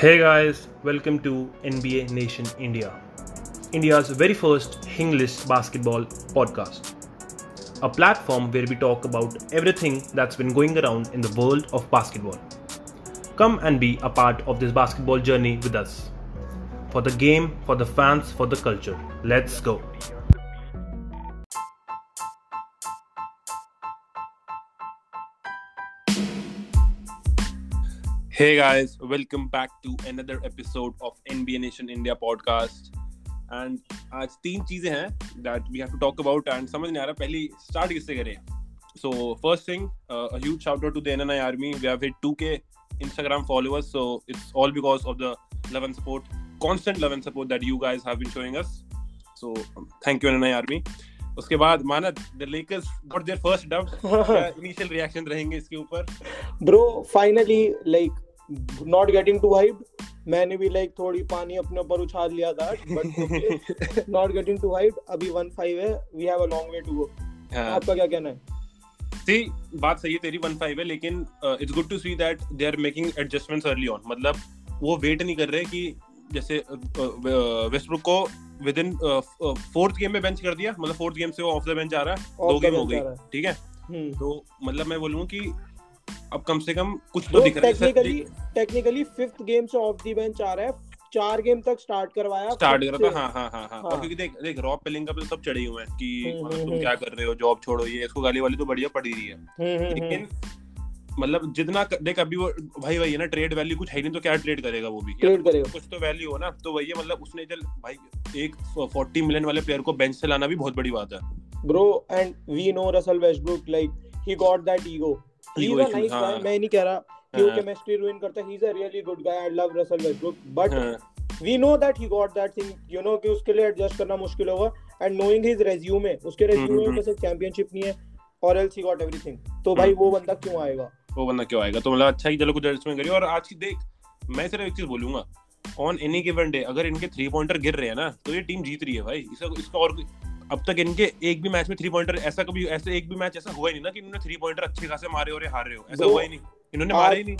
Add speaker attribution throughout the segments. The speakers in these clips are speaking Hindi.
Speaker 1: Hey guys, welcome to NBA Nation India, India's very first English basketball podcast. A platform where we talk about everything that's been going around in the world of basketball. Come and be a part of this basketball journey with us. For the game, for the fans, for the culture. Let's go. Hey guys, welcome back to another episode of NBA Nation India podcast. And आज तीन चीजें हैं that we have to talk about and समझ नहीं आ रहा पहली start किससे करें So first thing, uh, a huge shout out to the NNI Army. We have hit 2k Instagram followers, so it's all because of the love and support, constant love and support that you guys have been showing us. So um, thank you NNI Army. उसके बाद मानद the Lakers got their first dub initial reaction रहेंगे इसके ऊपर
Speaker 2: bro finally like not getting too hype मैंने भी लाइक थोड़ी पानी अपने ऊपर उछाल लिया था but not getting too hype अभी 1-5 है. We have a long way to go आपका क्या कहना है?
Speaker 1: सी बात सही है तेरी 1-5 है लेकिन it's good to see that they are making adjustments early on मतलब वो वेट नहीं कर रहे कि जैसे वेस्टब्रुक को विद इन फोर्थ गेम में बेंच कर दिया. मतलब फोर्थ गेम से वो ऑफ़ द बेंच आ रहा है. दो गेम हो गई ठीक है? हम्म। तो मतलब मैं बोलूँ कि अब कम से कम कुछ तो दिख रहा है। टेक्निकली
Speaker 2: फिफ्थ गेम से ऑफ़ दी बेंच आ रहा है। चार गेम तक स्टार्ट करवाया।
Speaker 1: स्टार्ट करा था। हाँ हाँ हाँ हाँ। और हाँ। क्योंकि देख देख रॉब पेलिंगा पे सब चढ़े हुए हैं कि हम्म, मतलब तुम हम्म, क्या कर रहे हो? जॉब छोड़ो ये इसको गाली वाली तो बढ़िया पड़ी रही है। लेकिन मतलब जितना देख अभी वो भाई भाई है ना ट्रेड वैल्यू कुछ है नहीं तो क्या ट्रेड करेगा वो भी? ट्रेड करेगा। कुछ तो वैल्यू हो ना। तो वही है मतलब उसने चल भाई एक 40 मिलियन वाले प्लेयर को बेंच से लाना भी बहुत बड़ी बात है।
Speaker 2: Bro and we know Russell Westbrook like he got that ego he a nice मैं नहीं कह रहा कि वो केमिस्ट्री हाँ। रुइन करता है? He is a really good guy I love Russell Westbrook but we know that he got that thing you know कि उसके लिए एडजस्ट करना मुश्किल होगा. एंड नोइंग हिज रेज्यूमे उसके रेज्यूमे में कैसे चैंपियनशिप नहीं है और एल्स ही गॉट एवरीथिंग तो भाई वो बंदा क्यों आएगा?
Speaker 1: वो बंदा क्यों आएगा? तो मतलब अच्छा ही चलो कुछ एडजस्टमेंट करिए और आज की देख मैं सिर्फ़ एक चीज़ बोलूँगा। ऑन एनी गिवन डे अगर इनके थ्री पॉइंटर गिर रहे हैं ना तो ये टीम जीत रही है भाई। इसका इसका और अब तक इनके एक भी मैच में थ्री पॉइंटर ऐसा कभी ऐसे एक भी मैच ऐसा हुआ ही नहीं ना कि इन्होंने थ्री पॉइंटर अच्छे खासे मारे और हार रहे हो। ऐसा हुआ ही नहीं। इन्होंने मारे ही नहीं।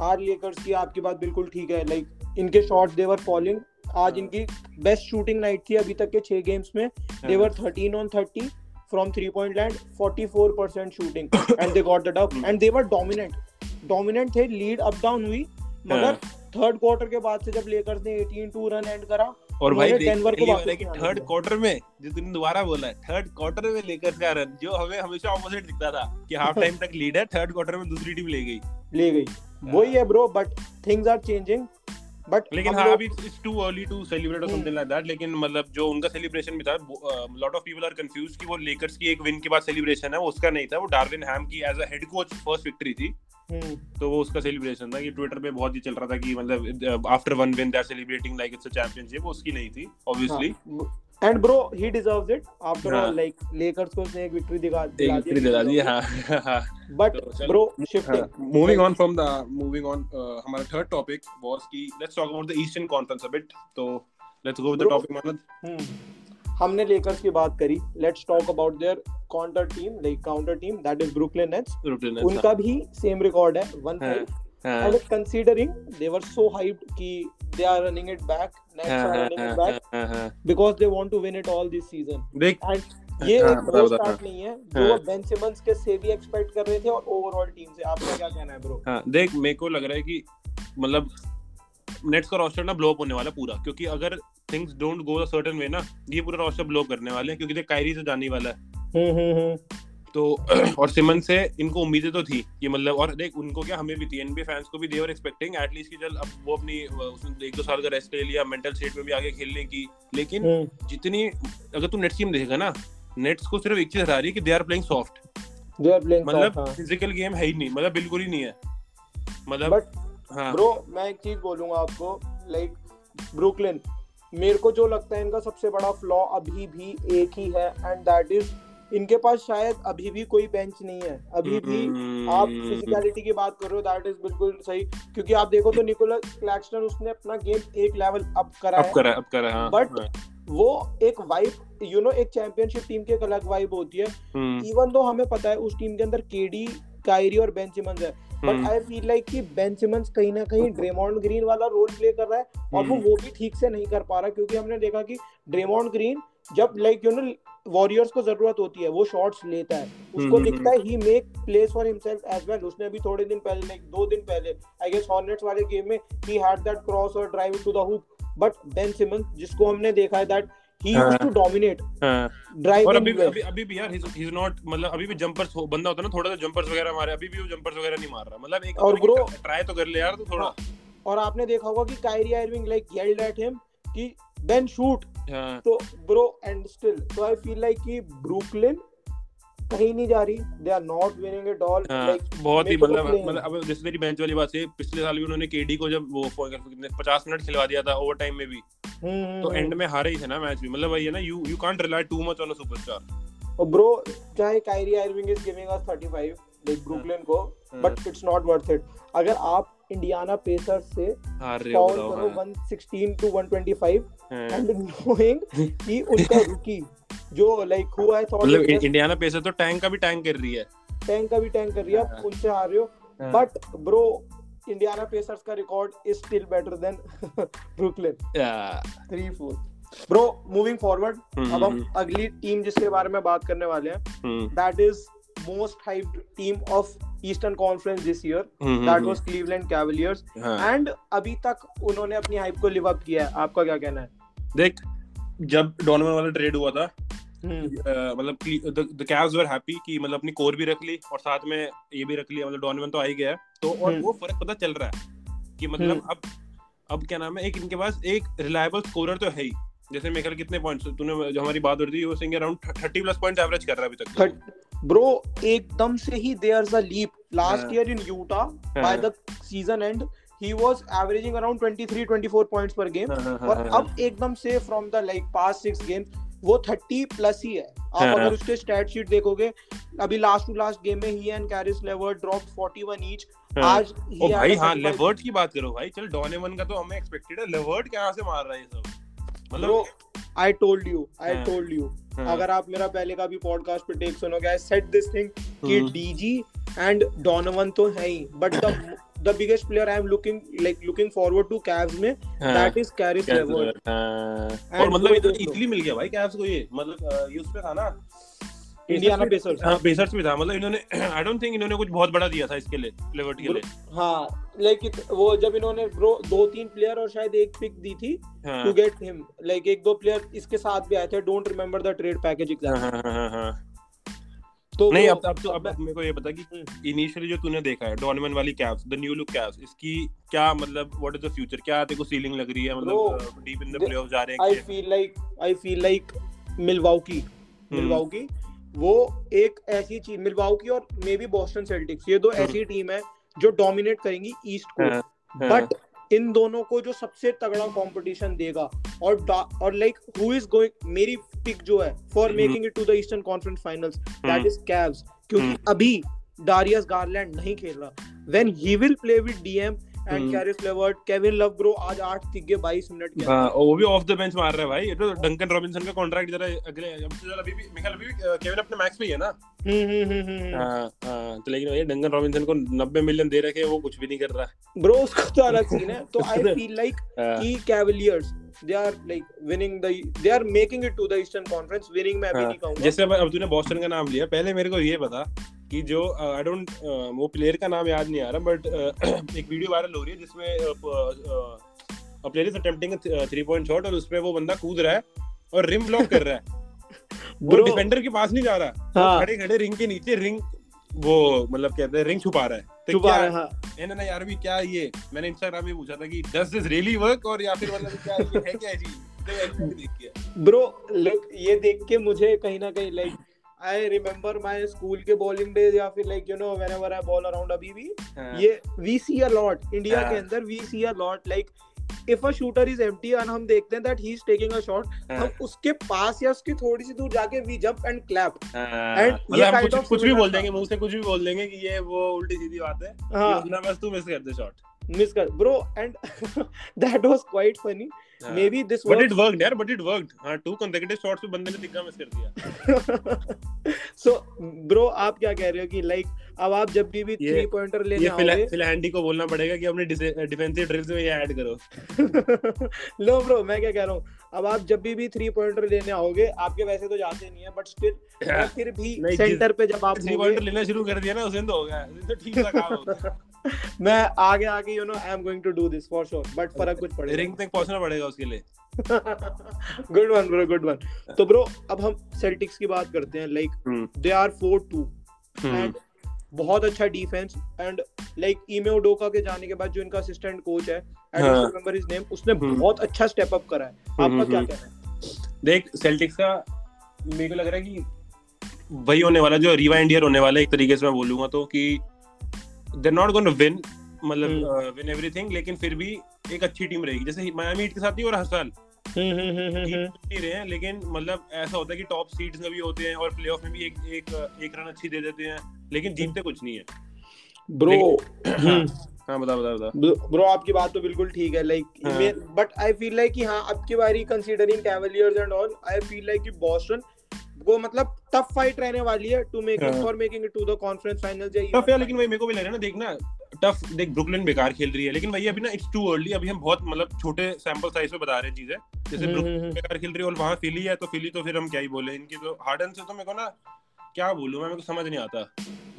Speaker 2: आर लेकर्स की आपकी बात बिल्कुल ठीक है। लाइक इनके शॉट्स दे वर फॉलिंग आज हाँ। इनकी बेस्ट शूटिंग नाइट थी अभी तक के छह गेम्स में। They were 13 on 30 from three point land 44% shooting and they got the dub and they were dominant dominant थे लीड अप डाउन हुई मगर थर्ड हाँ। क्वार्टर के बाद से जब लेकर्स ने 18 टू रन एंड करा
Speaker 1: और भाई थर्ड क्वार्टर में जो तुमने दोबारा बोला है थर्ड क्वार्टर में लेकर का रन जो हमें हमेशा ऑपोजिट दिखता था कि हाफ़ टाइम तक लीड है थर्ड क्वार्टर में दूसरी टीम ले गई।
Speaker 2: ले गई। वही है bro but things are changing
Speaker 1: but लेकिन हाँ अभी it's too early to celebrate और समथिंग लाइक दैट लेकिन मतलब जो उनका सेलिब्रेशन भी था lot of people are confuse कि वो लेकर्स की एक विन के बाद सेलिब्रेशन है वो उसका नहीं था वो डार्विन हैम की as a head coach first victory थी। हम्म। तो वो उसका सेलिब्रेशन था कि ट्विटर पे बहुत ही चल रहा था कि मतलब after one win they are celebrating like it's a championship वो उसकी नहीं थी obviously
Speaker 2: and bro he deserves it after all like Lakers को उसने एक विक्ट्री दिखा
Speaker 1: दी विक्ट्री दिला दी हाँ।
Speaker 2: But bro shifting
Speaker 1: moving on from the moving on हमारा थर्ड टॉपिक वाज की let's talk about the Eastern Conference a bit तो let's go with the topic मानद
Speaker 2: हमने लेकर्स की बात करी। Let's talk about their counter team like counter team that is Brooklyn Nets उनका भी सेम रिकॉर्ड है 1-5 and considering they were so hyped कि they are running it back Nets are running it back because they want to win it all this season.
Speaker 1: देख
Speaker 2: and ये एक ब्रो स्टार्ट नहीं है। जो वो बेन सिमंस के से भी एक्सपेक्ट कर रहे थे और ओवरऑल टीम से। आपका क्या कहना है ब्रो
Speaker 1: हाँ देख मेरे को लग रहा है कि मतलब नेट्स का रोस्टर ना ब्लो होने वाला पूरा। क्योंकि अगर things don't go a certain way ना ये पूरा रोस्टर ब्लो करने वाले हैं क्योंकि देख कायरी से जाने वाला है। हम्म, हम्म, हम्म। तो और सिमन से इनको उम्मीदें तो थी कि मतलब और देख उनको क्या हमें भी थी एनबीए फैंस को भी देवर एक्सपेक्टिंग एटलीस्ट कि चल अब वो अपनी उसने एक दो साल का रेस्ट ले लिया मेंटल स्टेट में भी आगे खेलने की। लेकिन जितनी अगर तू नेट्स टीम देखेगा ना नेट्स को सिर्फ़ एक चीज़ हरा रही है कि they are playing soft
Speaker 2: they are playing
Speaker 1: मतलब फ़िज़िकल गेम है ही नहीं मतलब बिल्कुल ही नहीं है। मतलब
Speaker 2: बट हाँ। ब्रो मैं एक चीज़ बोलूँगा आपको लाइक ब्रुकलिन मेरे को जो लगता है इनका सबसे बड़ा फ्लॉ अभी भी एक ही है एंड दैट इज़ इनके पास शायद अभी भी कोई बेंच नहीं है। अभी भी आप फिजिकलिटी की बात कर रहे हो दैट इज़ बिल्कुल सही। क्योंकि आप देखो तो निकोलस क्लैक्सटन उसने अपना गेम एक लेवल अप करा
Speaker 1: है। करा, अप करा, हाँ,
Speaker 2: बट हाँ. वो एक वाइब यू नो एक चैंपियनशिप टीम की एक अलग वाइब होती है। Even hmm. दो हमें पता है उस टीम के अंदर केडी कायरी और बेन सिमंस है। बट आई फील लाइक कि बेन सिमंस कहीं ना कहीं ड्रेमॉन्ड ग्रीन वाला रोल प्ले कर रहा है। और वो hmm. वो भी ठीक से नहीं कर पा रहा क्योंकि हमने देखा कि ड्रेमॉन्ड ग्रीन जब लाइक यू नो वॉरियर्स को ज़रूरत होती है वो शॉट्स लेता है उसको hmm. दिखता है he make place for himself as well उसने अभी थोड़े दिन पहले लाइक दो दिन पहले आई गेस हॉर्नेट्स वाले गेम में ही हैड दैट क्रॉस और drive to the hook but Ben Simmons जिसको हमने देखा है दैट he used हाँ। to dominate
Speaker 1: हाँ। और अभी अभी अभी भी यार ही इज़ नॉट मतलब अभी भी जंपर्स बंदा होता है ना थोड़ा सा जंपर्स वगैरह मारे अभी भी वो जंपर्स वगैरह नहीं मार रहा मतलब एक
Speaker 2: और ब्रो
Speaker 1: ट्राई तो कर ले यार तो थोड़ा हाँ।
Speaker 2: और आपने देखा होगा कि Kyrie Irving like yelled at him कि बेन शूट तो bro and still so I feel like कि ब्रुकलिन कहीं नहीं जा रही. They are not winning it all
Speaker 1: बहुत ही मतलब मतलब अब जैसे तेरी बेंच वाली बात है पिछले साल भी उन्होंने केडी को जब वो 50 मिनट खिलवा दिया था ओवर टाइम में भी हम्म, तो एंड हम्म। में हारे ही थे ना मैच भी। मतलब वही है ना you you can't rely too much on a superstar
Speaker 2: और ब्रो चाहे Kyrie Irving is giving us 35 like Brooklyn को but it's not worth it अगर आप इंडियाना पेसर्स से फाउल करो 116 टू 125 एंड नोइंग कि उनका रुकी जो लाइक हु आई थॉट
Speaker 1: मतलब इंडियाना पेसर तो टैंक का भी टैंक कर रही है।
Speaker 2: टैंक का भी टैंक कर रही है आप उनसे हार रहे हो। बट ब्रो इंडियाना पेसर्स का record is still better than Brooklyn three four bro moving forward अब हम अगली टीम जिसके बारे में बात करने वाले हैं that is most hyped team of Eastern Conference this year that was Cleveland Cavaliers and अभी तक उन्होंने अपनी हाइप को लिव अप किया है। आपका क्या कहना है?
Speaker 1: देख जब डोनोवन वाला ट्रेड हुआ था हम्म। मतलब द कैव्स वर हैप्पी कि मतलब अपनी कोर भी रख ली और साथ में ये भी रख लिया। मतलब डोनोवन तो आ ही गया तो और हम्म। वो फ़र्क पता चल रहा है कि मतलब हम्म। अब अब क्या नाम है एक इनके पास एक रिलायबल स्कोरर तो है ही। जैसे मेरे कितने पॉइंट्स तूने जो हमारी बात हो रही थी वो सिंग अराउंड 30 प्लस पॉइंट्स एवरेज कर रहा है अभी तक।
Speaker 2: ब्रो एकदम से ही there a leap last year in Utah by the season and he was averaging around 23 24 points per game. और अब एकदम से from the like past six games वो थर्टी प्लस ही है। आप अगर। उसके स्टैट शीट देखोगे अभी लास्ट टू लास्ट गेम में ही and Caris LeVert drop 41 each आज
Speaker 1: ओ भाई हाँ लेवर्ट की बात करो भाई। चल डोनेवन का तो हमें एक्सपेक्टेड है। लेवर्ट कहाँ से मार रहा है ये सब?
Speaker 2: मतलब I told you I told you अगर आप मेरा पहले का भी पॉडकास्ट पे टेक सुनोगे आई सेड दिस थिंग कि डीजी एंड डोनोवन तो है ही but the the biggest player I am looking like looking forward to Cavs में दैट इज़ कैरिस
Speaker 1: लेवर और मतलब इधर इजीली मिल गया भाई कैव्स को ये मतलब ये उस पे था ना
Speaker 2: इंडियाना पेसर्स
Speaker 1: हाँ पेसर्स में था। मतलब इन्होंने आई डोंट थिंक इन्होंने कुछ बहुत बड़ा दिया था इसके लिए लेवर्ट के लिए।
Speaker 2: हाँ लाइक वो जब इन्होंने ब्रो दो तीन प्लेयर और शायद एक पिक दी थी टू गेट हिम लाइक एक दो प्लेयर इसके साथ भी आए थे don't remember the trade package
Speaker 1: तो नहीं अब अब तो अब मेरे को ये बता कि इनिशियली जो तूने देखा है डॉनमन वाली Cavs the new look Cavs इसकी क्या मतलब व्हाट इज़ द फ्यूचर क्या तेरे को सीलिंग लग रही है? मतलब डीप इन द प्लेऑफ जा रहे हैं
Speaker 2: I feel like I feel like Milwaukee Milwaukee वो एक ऐसी चीज़ मिलवाउकी और मे बी बॉस्टन सेल्टिक्स ये दो। ऐसी टीम है जो डोमिनेट करेंगी ईस्ट को। बट हाँ, इन दोनों को जो सबसे तगड़ा कंपटीशन देगा और और लाइक हु इज़ गोइंग मेरी पिक जो है for making it to the Eastern Conference finals that is Cavs क्योंकि हम्म। अभी डारियस गार्लैंड नहीं खेल रहा। When he will play with DM and Caris LeVert Kevin Love bro आज 8 तिग्गे 22 मिनट
Speaker 1: के हाँ वो भी ऑफ़ द बेंच मार रहा है भाई। ये तो डंकन रॉबिन्सन का कॉन्ट्रैक्ट जरा अगले अब से अभी भी मिखाइल अभी भी केविन अपने मैक्स पे ही है ना? हम्म हम्म हम्म हाँ हाँ तो लेकिन ये डंकन रॉबिन्सन को 90 मिलियन दे रखे वो कुछ भी नहीं कर रहा।
Speaker 2: ब्रो उसका तो अलग सीन है। तो आई फील लाइक की Cavaliers they are like winning the they are making it to the eastern conference. Winning मैं अभी नहीं कहूँगा।
Speaker 1: जैसे अब तूने बॉस्टन का नाम लिया पहले मेरे को ये बता कि जो आई डोंट वो प्लेयर का नाम याद नहीं आ रहा बट एक वीडियो वायरल हो रही है जिसमें player is attempting three point shot और उसपे वो बंदा कूद रहा है और रिम ब्लॉक कर रहा है। वो डिफेंडर के पास नहीं जा रहा हाँ. खड़े खड़े रिंग के नीचे रिंग वो मतलब कहते हैं रिंग छुपा रहा है। तो छुपा रहा है हाँ. ना यार भी क्या ये मैंने इंस्टाग्राम में पूछा था कि डज दिस रियली वर्क और या फिर मतलब क्या ये है क्या
Speaker 2: चीज़ ब्रो लुक ये देख के मुझे कहीं ना कहीं like I remember my school के बॉलिंग डेज़ या फिर like you know whenever I ball around अभी भी हाँ. ये we see a lot India के अंदर we see a lot like if a shooter is empty and हम देखते हैं that he is taking a shot हम उसके पास या उसकी थोड़ी सी दूर जाके we jump and clap
Speaker 1: and ये काइंड ऑफ़ कुछ भी बोल देंगे मुँह से कुछ भी बोल देंगे कि ये वो उल्टी सीधी बात है। हाँ। बस तू मिस कर दे शॉट
Speaker 2: मिस कर bro and that was quite funny maybe this
Speaker 1: but it worked यार बट इट वर्कड हाँ टू कंसेक्यूटिव शॉट्स पे बंदे ने तिक्का मिस कर
Speaker 2: दिया। सो ब्रो आप क्या कह रहे हो कि लाइक अब आप जब भी भी थ्री पॉइंटर लेने
Speaker 1: ये आओगे फिलहैंडी को बोलना पड़ेगा कि अपने डिफेंसिव ड्रिल्स में ये ऐड करो।
Speaker 2: लो ब्रो मैं क्या कह रहा हूँ अब आप जब भी भी थ्री पॉइंटर लेने आओगे आपके वैसे तो जाते नहीं है बट स्टिल फिर भी सेंटर पे जब आप
Speaker 1: थ्री पॉइंटर लेना शुरू कर दिया ना उस दिन तो हो गया। तो ठीक सा काम होगा
Speaker 2: मैं आगे आगे you know I am going to do this for sure but फ़र्क कुछ पड़ेगा।
Speaker 1: रिंग तक पहुँचना पड़ेगा उसके लिए।
Speaker 2: Good one bro good one तो ब्रो अब हम सेल्टिक्स की बात करते हैं लाइक दे आर 4-2 एंड बहुत अच्छा डिफेंस एंड लाइक ईमे ओडोका के जाने के बाद जो इनका असिस्टेंट कोच है I don't remember his name उसने हम्म। बहुत अच्छा स्टेप अप करा है। आपका हम्म, क्या
Speaker 1: हम्म, कहना है? देख सेल्टिक्स का मेरे को लग रहा है कि वही होने वाला जो रिवाइंड इंडियर होने वाला है एक तरीके से मैं बोलूँगा तो कि दे नॉट गोइंग विन मतलब विन एवरीथिंग लेकिन फिर भी एक अच्छी टीम रहेगी। जैसे मायामी हीट के साथ ही और हर साल। नहीं रहे हैं लेकिन मतलब ऐसा होता है कि टॉप सीड्स में भी होते हैं और प्लेऑफ में भी एक एक एक रन अच्छी दे देते हैं लेकिन जीतते कुछ नहीं है।
Speaker 2: ब्रो
Speaker 1: हाँ बता बता बता।
Speaker 2: ब्रो आपकी बात तो बिल्कुल ठीक है like but I feel like कि हाँ अब की बारी considering Cavaliers and all I feel like कि बॉस्टन वो मतलब टफ फाइट रहने वाली है to make for making it to the conference
Speaker 1: final tough है लेकिन वही मेरे को भी लग रहा है ना देखना टफ देख ब्रुकलिन बेकार खेल रही है लेकिन वही अभी ना इट्स टू अर्ली अभी हम बहुत मतलब छोटे सैंपल साइज़ में बता रहे हैं चीज़ें। जैसे ब्रुकलिन हम्म, हम्म, हम्म। बेकार खेल रही है और वहाँ फिली है तो फिली तो फिर हम क्या ही बोले इनकी तो हार्डन से तो मेरे को ना क्या बोलूँ मैं मेरे को समझ नहीं आता।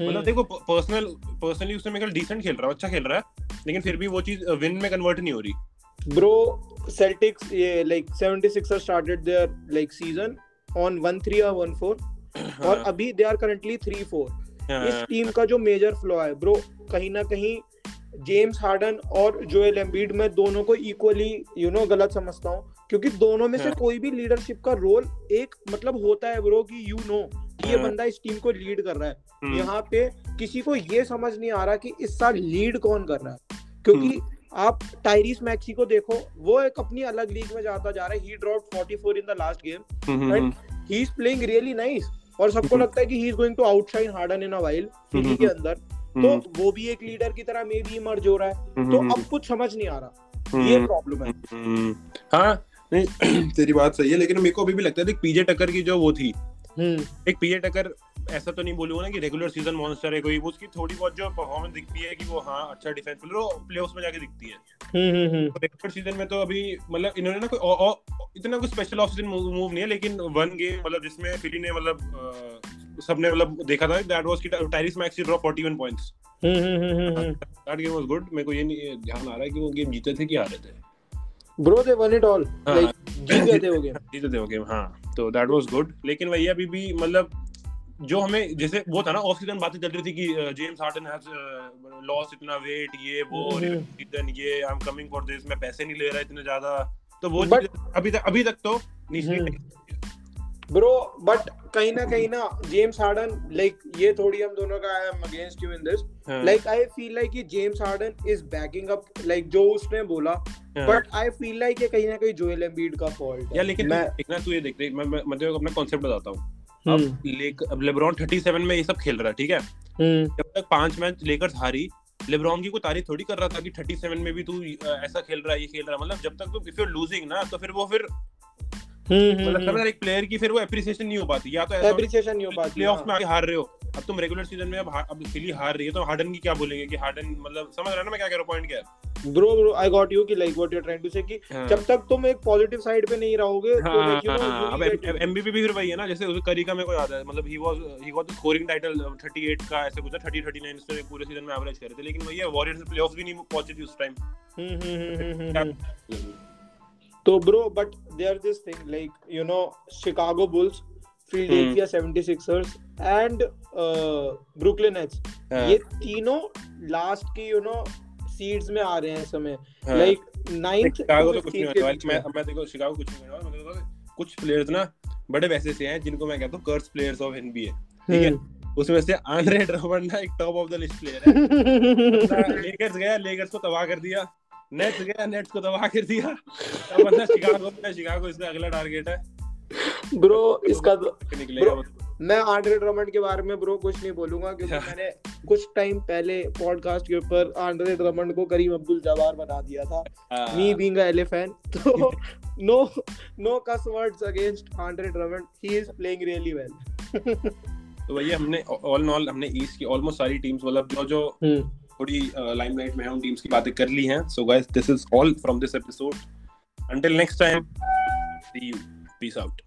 Speaker 1: मतलब देखो पर्सनल पर्सनली उसने मेरे डिसेंट खेल रहा है अच्छा खेल रहा है लेकिन फिर भी वो चीज़ विन में कन्वर्ट नहीं हो रही।
Speaker 2: ब्रो सेल्टिक्स ये like 76ers started there like season on 1-3 और 1-4 और अभी दे आर करंटली 3-4 इस टीम का जो मेजर फ्लॉ है ब्रो कहीं ना कहीं जेम्स हार्डन और जोएल एम्बिड मैं दोनों को इक्वली यू नो गलत समझता हूँ क्योंकि दोनों में से हाँ। कोई भी लीडरशिप का रोल एक मतलब होता है ब्रो कि यू नो ये हाँ। बंदा इस टीम को लीड कर रहा है हम्म। यहाँ पे किसी को ये समझ नहीं आ रहा कि इस साल लीड कौन कर रहा है क्योंकि हम्म। आप टाइरिस मैक्सी को देखो वो एक अपनी अलग लीग में जाता जा रहा है। He drop 44 in the last game and he is playing really nice और सबको हम्म। लगता है कि he is going to outshine Harden in a while Philly के अंदर। तो वो भी एक लीडर की तरह मे भी मर्ज हो रहा है। तो अब कुछ समझ नहीं आ रहा। ये प्रॉब्लम है।
Speaker 1: हाँ नहीं तेरी बात सही है लेकिन मेरे को अभी भी लगता है पीजे टक्कर की जो वो थी एक पीजे टक्कर ऐसा तो नहीं बोलूँगा ना कि रेगुलर सीज़न मॉन्स्टर है कोई उसकी थोड़ी बहुत जो परफॉर्मेंस दिखती है कि वो हाँ अच्छा डिफेंस प्लेयर प्लेऑफ्स में जाके दिखती है। रेगुलर सीज़न में तो अभी मतलब इन्होंने ना कोई इतना कुछ स्पेशल ऑफ़ सीज़न मूव नहीं है लेकिन वन गेम मतलब जिसमें फिली ने मतलब सबने मतलब देखा था दैट वाज कि Tyrese Maxey drop 41 points that game was good मेरे को ये नहीं ध्यान आ रहा है कि वो गेम जीते थे कि हारे थे।
Speaker 2: Bro they won it all like जीत गए थे वो गेम
Speaker 1: जीते थे वो गेम हाँ। तो दैट वाज गुड लेकिन वही अभी भी मतलब जो हमें जैसे वो था ना ऑफ़ सीज़न बातें चल रही थी कि जेम्स हार्डन हैज़ लॉस इतना वेट ये वो सीज़न हम्म। ये I am coming for this मैं पैसे नहीं ले रहा इतने ज़्यादा। तो वो but, अभी तक अभी तक तो नीचे
Speaker 2: ब्रो बट कहीं ना कहीं ना जेम्स हार्डन लाइक ये थोड़ी हम दोनों का I am against you in this like I feel like कि James Harden is backing up like जो उसने बोला। बट आई फील लाइक ये कहीं ना कहीं जोएल एम्बिड का फॉल्ट है।
Speaker 1: या लेकिन मैं देखना तू ये देख रही मैं मैं तेरे अपना कांसेप्ट बताता हूँ। अब। लेक अब लेब्रॉन 37 में ये सब खेल रहा है ठीक है हम्म। जब तक पाँच मैच लेकर हारी लेब्रॉन की कोई तारीफ़ थोड़ी कर रहा था कि 37 में भी तू ऐसा खेल रहा है ये खेल रहा है मतलब जब तक तू इफ़ यू लूजिंग ना तो फिर वो फिर मतलब हम्म, एक प्लेयर की फिर वो एप्रिसिएशन नहीं हो पाती या तो
Speaker 2: एप्रिसिएशन नहीं हो पाती
Speaker 1: प्लेऑफ में हाँ। आगे हार रहे हो। अब तुम रेगुलर सीज़न में अब अब फिली हार रही है तो हार्डन की क्या बोलेंगे कि हार्डन मतलब समझ रहा ना मैं क्या कह रहा हूँ पॉइंट क्या
Speaker 2: है? Bro bro I got you कि like what you are trying to say कि हाँ। जब तक तुम एक पॉजिटिव साइड पे नहीं रहोगे तो लाइक यू नो
Speaker 1: अब एमबीपी भी फिर वही है ना जैसे उस करी का मेरे को याद है मतलब he was he got the scoring title 38 का ऐसे कुछ 30 39 इसने पूरे सीज़न में एवरेज करे थे लेकिन वही है वॉरियर्स प्लेऑफ्स भी नहीं पहुँचे थे उस टाइम हम्म हम्म हम्म
Speaker 2: तो bro but there this thing like you know Chicago Bulls Philadelphia 76ers and Brooklyn Nets ये तीनों लास्ट की यू नो सीड्स में आ रहे हैं इस समय। लाइक नाइन्थ शिकागो तो कुछ नहीं होने वाला। मैं मैं देखो शिकागो कुछ नहीं होने वाला। मतलब कुछ प्लेयर्स ना बड़े वैसे से हैं जिनको मैं कहता हूँ कर्स प्लेयर्स ऑफ़ एनबीए ठीक है? हम्म। उसमें से आंद्रे ड्रमंड ना एक top of the list player है। लेकर्स गया लेकर्स को तबाह कर दिया। नेट्स गया नेट्स को दबा कर दिया। अब बंदा शिकागो में शिकागो इसका अगला टारगेट है। ब्रो इसका ब्रो, मैं आंड्रे ड्रमंड के बारे में ब्रो कुछ नहीं बोलूँगा क्योंकि मैंने कुछ टाइम पहले पॉडकास्ट के ऊपर आंड्रे ड्रमंड को करीम अब्दुल जवार बना दिया था। मी बीइंग अ एले फ़ैन तो no no cuss words against Andre Drummond he is playing really well
Speaker 3: तो भैया हमने ऑल इन ऑल हमने ईस्ट की ऑलमोस्ट सारी टीम्स मतलब जो जो हम्म। थोड़ी लाइमलाइट में उन टीम्स की बातें कर ली हैं। So guys this is all from this episode until next time see you peace out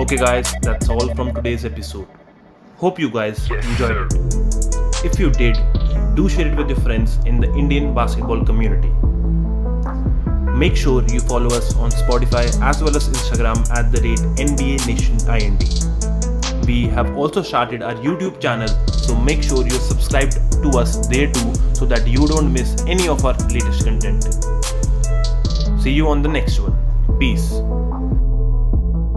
Speaker 1: okay guys that's all from today's episode hope you guys enjoyed it if you did do share it with your friends in the Indian basketball community Make sure you follow us on Spotify as well as Instagram at the rate NBA Nation IND. We have also started our YouTube channel, so make sure you're subscribed to us there too so that you don't miss any of our latest content. See you on the next one. Peace.